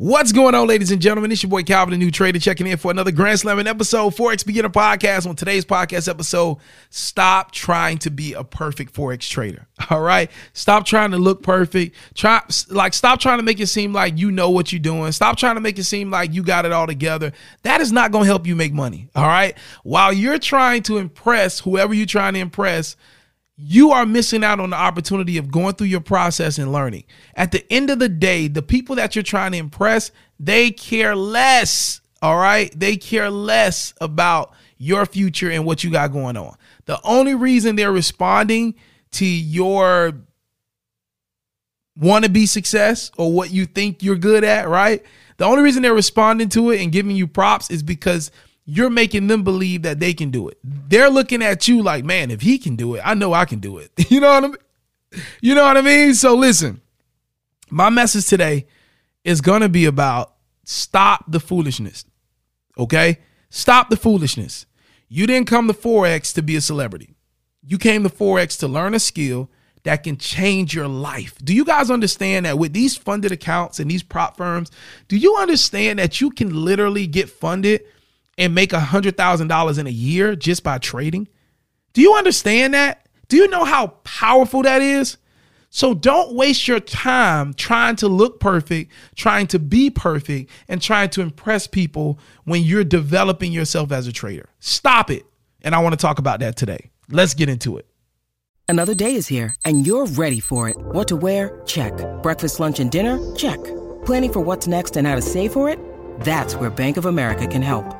What's going on, ladies and gentlemen? It's your boy Calvin, the new trader, checking in for another Grand Slamming episode, Forex Beginner Podcast. On today's podcast episode, stop trying to be a perfect Forex trader. All right. Stop trying to look perfect. Try like stop trying to make it seem like you know what you're doing. Stop trying to make it seem like you got it all together. That is not to help you make money. All right. While you're trying to impress whoever you're trying to impress, you are missing out on the opportunity of going through your process and learning. At the end of the day, the people that you're trying to impress, they care less. All right. They care less about your future and what you got going on. The only reason they're responding to your wannabe success or what you think you're good at, right? The only reason they're responding to it and giving you props is because you're making them believe that they can do it. They're looking at you like, man, if he can do it, I know I can do it. You know what I mean? You know what I mean? So listen, my message today is to be about stop the foolishness. Okay? Stop the foolishness. You didn't come to Forex to be a celebrity. You came to Forex to learn a skill that can change your life. Do you guys understand that with these funded accounts and these prop firms, do you understand that you can literally get funded and make a hundred thousand dollars in a year just by trading? Do you understand that? Do you know how powerful that is? So don't waste your time trying to look perfect, trying to be perfect, and trying to impress people when you're developing yourself as a trader. Stop it. And I want to talk about that today. Let's get into it. Another day is here, and you're ready for it. What to wear? Check. Breakfast, lunch, and dinner? Check. Planning for what's next and how to save for it? That's where Bank of America can help.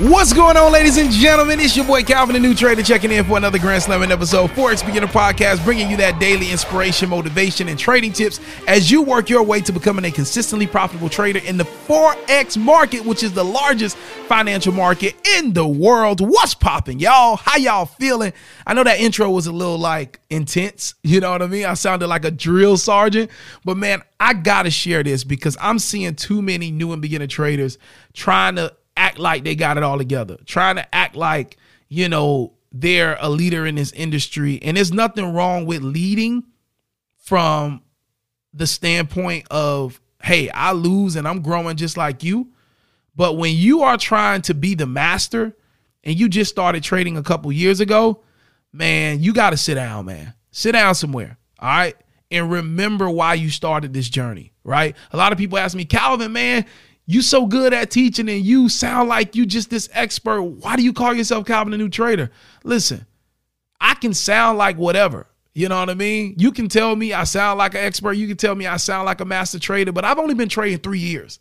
What's going on, ladies and gentlemen? It's your boy Calvin, the new trader, checking in for another Grand Slamming episode. Forex Beginner Podcast, bringing you that daily inspiration, motivation, and trading tips as you work your way to becoming a consistently profitable trader in the Forex market, which is the largest financial market in the world. What's popping, y'all? How y'all feeling? I know that intro was a little like intense. You know what I mean? I sounded like a drill sergeant, but man, I gotta share this because I'm seeing too many new and beginner traders trying to act like they got it all together, trying to act like, you know, they're a leader in this industry. And there's nothing wrong with leading from the standpoint of, hey, I lose and I'm growing just like you. But when you are trying to be the master and you just started trading a couple years ago, man, you got to sit down, man. Sit down somewhere. All right. And remember why you started this journey, right? A lot of people ask me, Calvin, man, you so good at teaching and you sound like you just this expert. Why do you call yourself Calvin the New Trader? Listen, I can sound like whatever. You know what I mean? You can tell me I sound like an expert. You can tell me I sound like a master trader, but I've only been trading three years.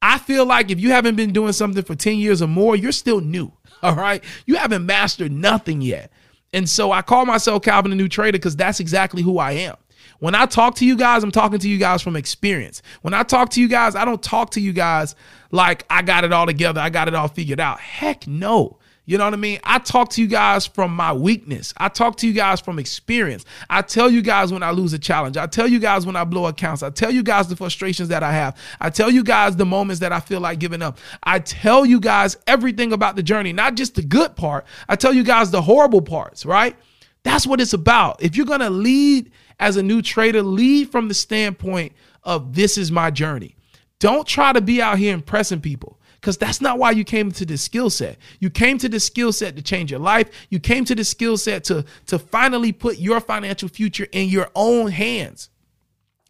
I feel like if you haven't been doing something for 10 years or more, you're still new. All right. You haven't mastered nothing yet. And so I call myself Calvin the New Trader because that's exactly who I am. When I talk to you guys, I'm talking to you guys from experience. When I talk to you guys, I don't talk to you guys like I got it all together, I got it all figured out. Heck no. You know what I mean? I talk to you guys from my weakness. I talk to you guys from experience. I tell you guys when I lose a challenge. I tell you guys when I blow accounts. I tell you guys the frustrations that I have. I tell you guys the moments that I feel like giving up. I tell you guys everything about the journey, not just the good part. I tell you guys the horrible parts, right? That's what it's about. If you're going to lead as a new trader, lead from the standpoint of this is my journey. Don't try to be out here impressing people because that's not why you came to this skill set. You came to this skill set to change your life. You came to this skill set to, to finally put your financial future in your own hands.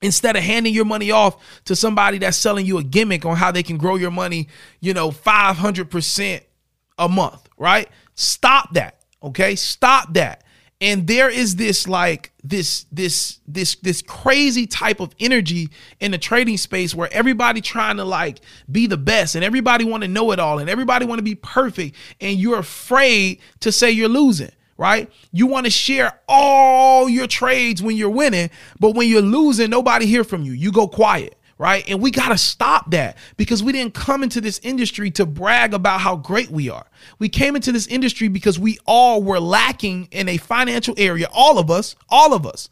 Instead of handing your money off to somebody that's selling you a gimmick on how they can grow your money, you know, 500% a month, right? Stop that. Okay. Stop that and there is this like this this this this crazy type of energy in the trading space where everybody trying to like be the best and everybody want to know it all and everybody want to be perfect and you're afraid to say you're losing right? You want to share all your trades when you're winning, but when you're losing, nobody hear from you. You go quiet right? And we got to stop that because we didn't come into this industry to brag about how great we are. We came into this industry because we all were lacking in a financial area. All of us, all of us,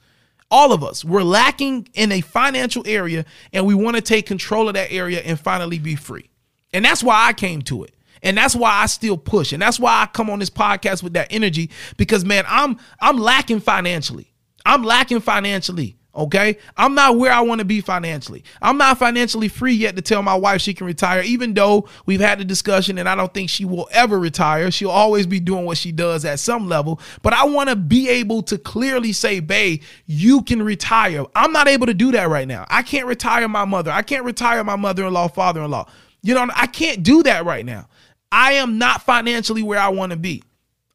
all of us, we're lacking in a financial area and we want to take control of that area and finally be free. And that's why I came to it. And that's why I still push. And that's why I come on this podcast with that energy because man, I'm I'm lacking financially. I'm lacking financially. Okay. I'm not where I want to be financially. I'm not financially free yet to tell my wife she can retire, even though we've had the discussion and I don't think she will ever retire. She'll always be doing what she does at some level. But I want to be able to clearly say, babe, you can retire. I'm not able to do that right now. I can't retire my mother. I can't retire my mother in law, father in law. You know, I can't do that right now. I am not financially where I want to be.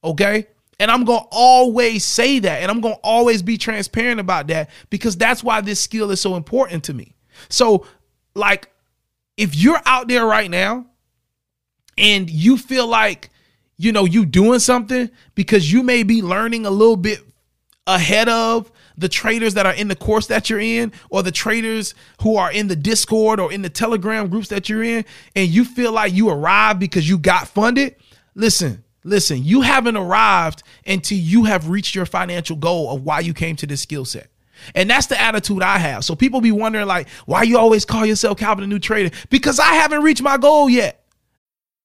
Okay. And I'm going to always say that. And I'm going to always be transparent about that because that's why this skill is so important to me. So, like, if you're out there right now and you feel like, you know, you doing something because you may be learning a little bit ahead of the traders that are in the course that you're in or the traders who are in the discord or in the telegram groups that you're in and you feel like you arrived because you got funded listen listen you haven't arrived until you have reached your financial goal of why you came to this skill set and that's the attitude I have. So people be wondering, like, why you always call yourself Calvin the New Trader? Because I haven't reached my goal yet.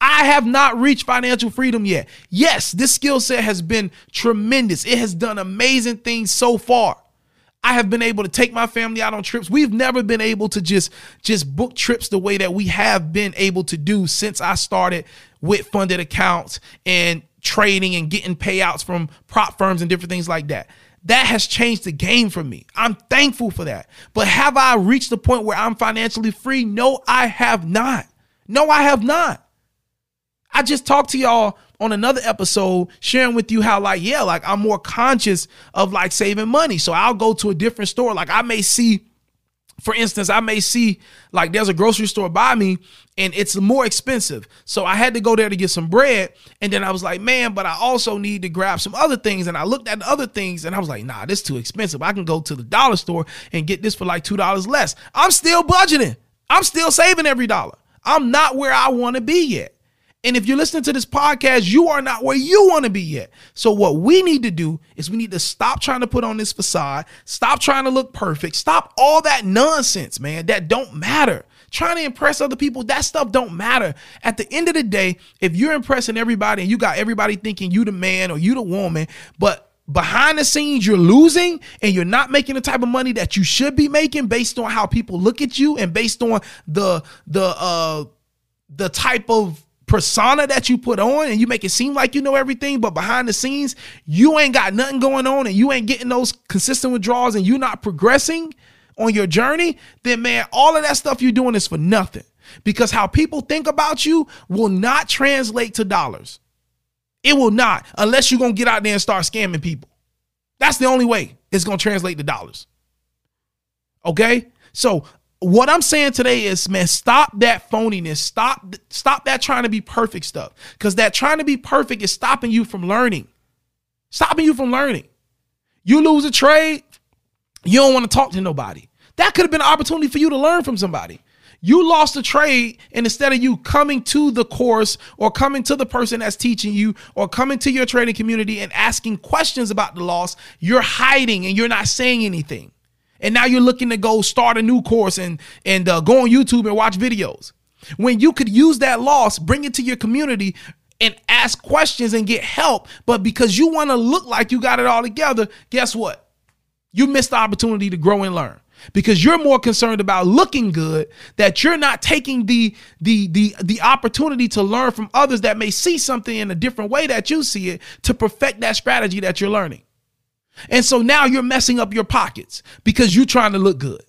I have not reached financial freedom yet. Yes, this skill set has been tremendous. It has done amazing things so far. I have been able to take my family out on trips. We've never been able to just just book trips the way that we have been able to do since I started with funded accounts and trading and getting payouts from prop firms and different things like that. That has changed the game for me. I'm thankful for that. But have I reached the point where I'm financially free? No, I have not. No, I have not. I just talked to y'all on another episode sharing with you how like yeah like i'm more conscious of like saving money. So i'll go to a different store. Like i may see for instance i may see like there's a grocery store by me and it's more expensive. So i had to go there to get some bread. And then i was like man but i also need to grab some other things. And i looked at the other things and i was like nah this too expensive. I can go to the dollar store and get this for like two dollars less. I'm still budgeting. I'm still saving every dollar. I'm not where i want to be yet and if you're listening to this podcast, you are not where you want to be yet. So, what we need to do is we need to stop trying to put on this facade, stop trying to look perfect, stop all that nonsense, man, that don't matter. Trying to impress other people, that stuff don't matter. At the end of the day, if you're impressing everybody and you got everybody thinking you the man or you the woman, but behind the scenes you're losing and you're not making the type of money that you should be making based on how people look at you and based on the the uh the type of persona that you put on and you make it seem like you know everything, but behind the scenes, you ain't got nothing going on and you ain't getting those consistent withdrawals and you're not progressing on your journey, then man, all of that stuff you're doing is for nothing. Because how people think about you will not translate to dollars. It will not, unless you're going to get out there and start scamming people. That's the only way it's going to translate to dollars. Okay? So what I'm saying today is, man, stop that phoniness. Stop, stop that trying to be perfect stuff. Because that trying to be perfect is stopping you from learning. Stopping you from learning. You lose a trade, you don't want to talk to nobody. That could have been an opportunity for you to learn from somebody. You lost a trade, and instead of you coming to the course or coming to the person that's teaching you or coming to your trading community and asking questions about the loss, you're hiding and you're not saying anything and now you're looking to go start a new course and and uh, go on YouTube and watch videos. When you could use that loss, bring it to your community and ask questions and get help, but because you want to look like you got it all together, guess what? You missed the opportunity to grow and learn. because you're more concerned about looking good that you're not taking the the the the opportunity to learn from others that may see something in a different way that you see it to perfect that strategy that you're learning. And so now you're messing up your pockets because you're trying to look good.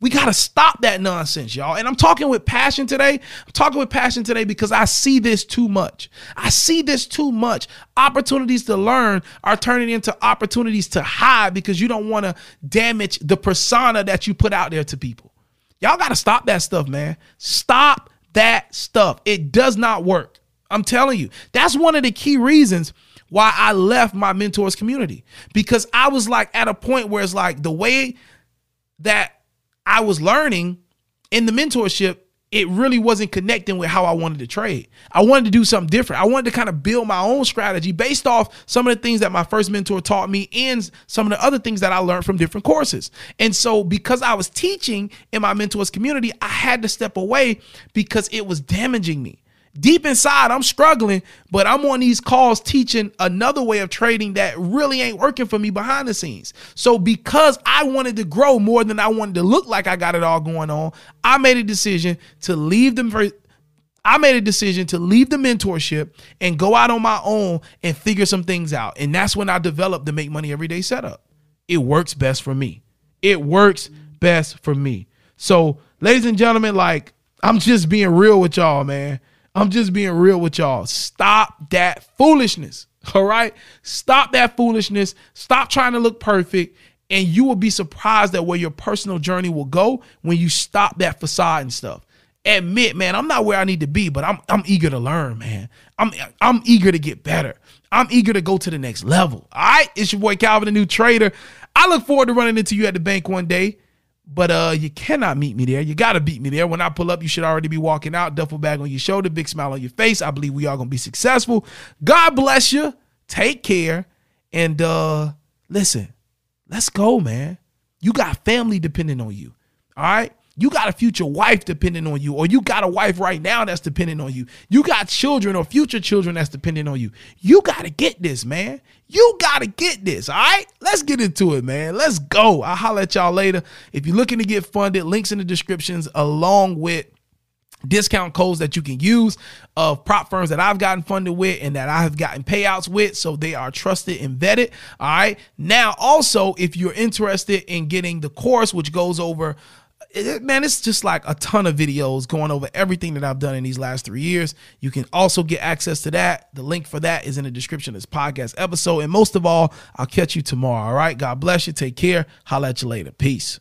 We got to stop that nonsense, y'all. And I'm talking with passion today. I'm talking with passion today because I see this too much. I see this too much. Opportunities to learn are turning into opportunities to hide because you don't want to damage the persona that you put out there to people. Y'all got to stop that stuff, man. Stop that stuff. It does not work. I'm telling you. That's one of the key reasons why I left my mentors community because I was like at a point where it's like the way that I was learning in the mentorship, it really wasn't connecting with how I wanted to trade. I wanted to do something different. I wanted to kind of build my own strategy based off some of the things that my first mentor taught me and some of the other things that I learned from different courses. And so, because I was teaching in my mentors community, I had to step away because it was damaging me deep inside, I'm struggling, but I'm on these calls teaching another way of trading that really ain't working for me behind the scenes. So, because I wanted to grow more than I wanted to look like I got it all going on, I made a decision to leave them for. I made a decision to leave the mentorship and go out on my own and figure some things out. And that's when I developed the Make Money Every Day setup. It works best for me. It works best for me. So, ladies and gentlemen, like, I'm just being real with y'all, man. I'm just being real with y'all. Stop that foolishness. All right? Stop that foolishness. Stop trying to look perfect. And you will be surprised at where your personal journey will go when you stop that facade and stuff. Admit, man, I'm not where I need to be, but I'm I'm eager to learn, man. I'm I'm eager to get better. I'm eager to go to the next level. All right, it's your boy Calvin, the new trader. I look forward to running into you at the bank one day. But uh, you cannot meet me there. You gotta beat me there. When I pull up, you should already be walking out, duffel bag on your shoulder, big smile on your face. I believe we are gonna be successful. God bless you. Take care. And uh listen, let's go, man. You got family depending on you. All right. You got a future wife depending on you, or you got a wife right now that's depending on you. You got children or future children that's depending on you. You got to get this, man. You got to get this. All right. Let's get into it, man. Let's go. I'll holler at y'all later. If you're looking to get funded, links in the descriptions along with discount codes that you can use of prop firms that I've gotten funded with and that I have gotten payouts with. So they are trusted and vetted. All right. Now, also, if you're interested in getting the course, which goes over it, man, it's just like a ton of videos going over everything that I've done in these last three years. You can also get access to that. The link for that is in the description of this podcast episode. And most of all, I'll catch you tomorrow. All right. God bless you. Take care. Holla at you later. Peace.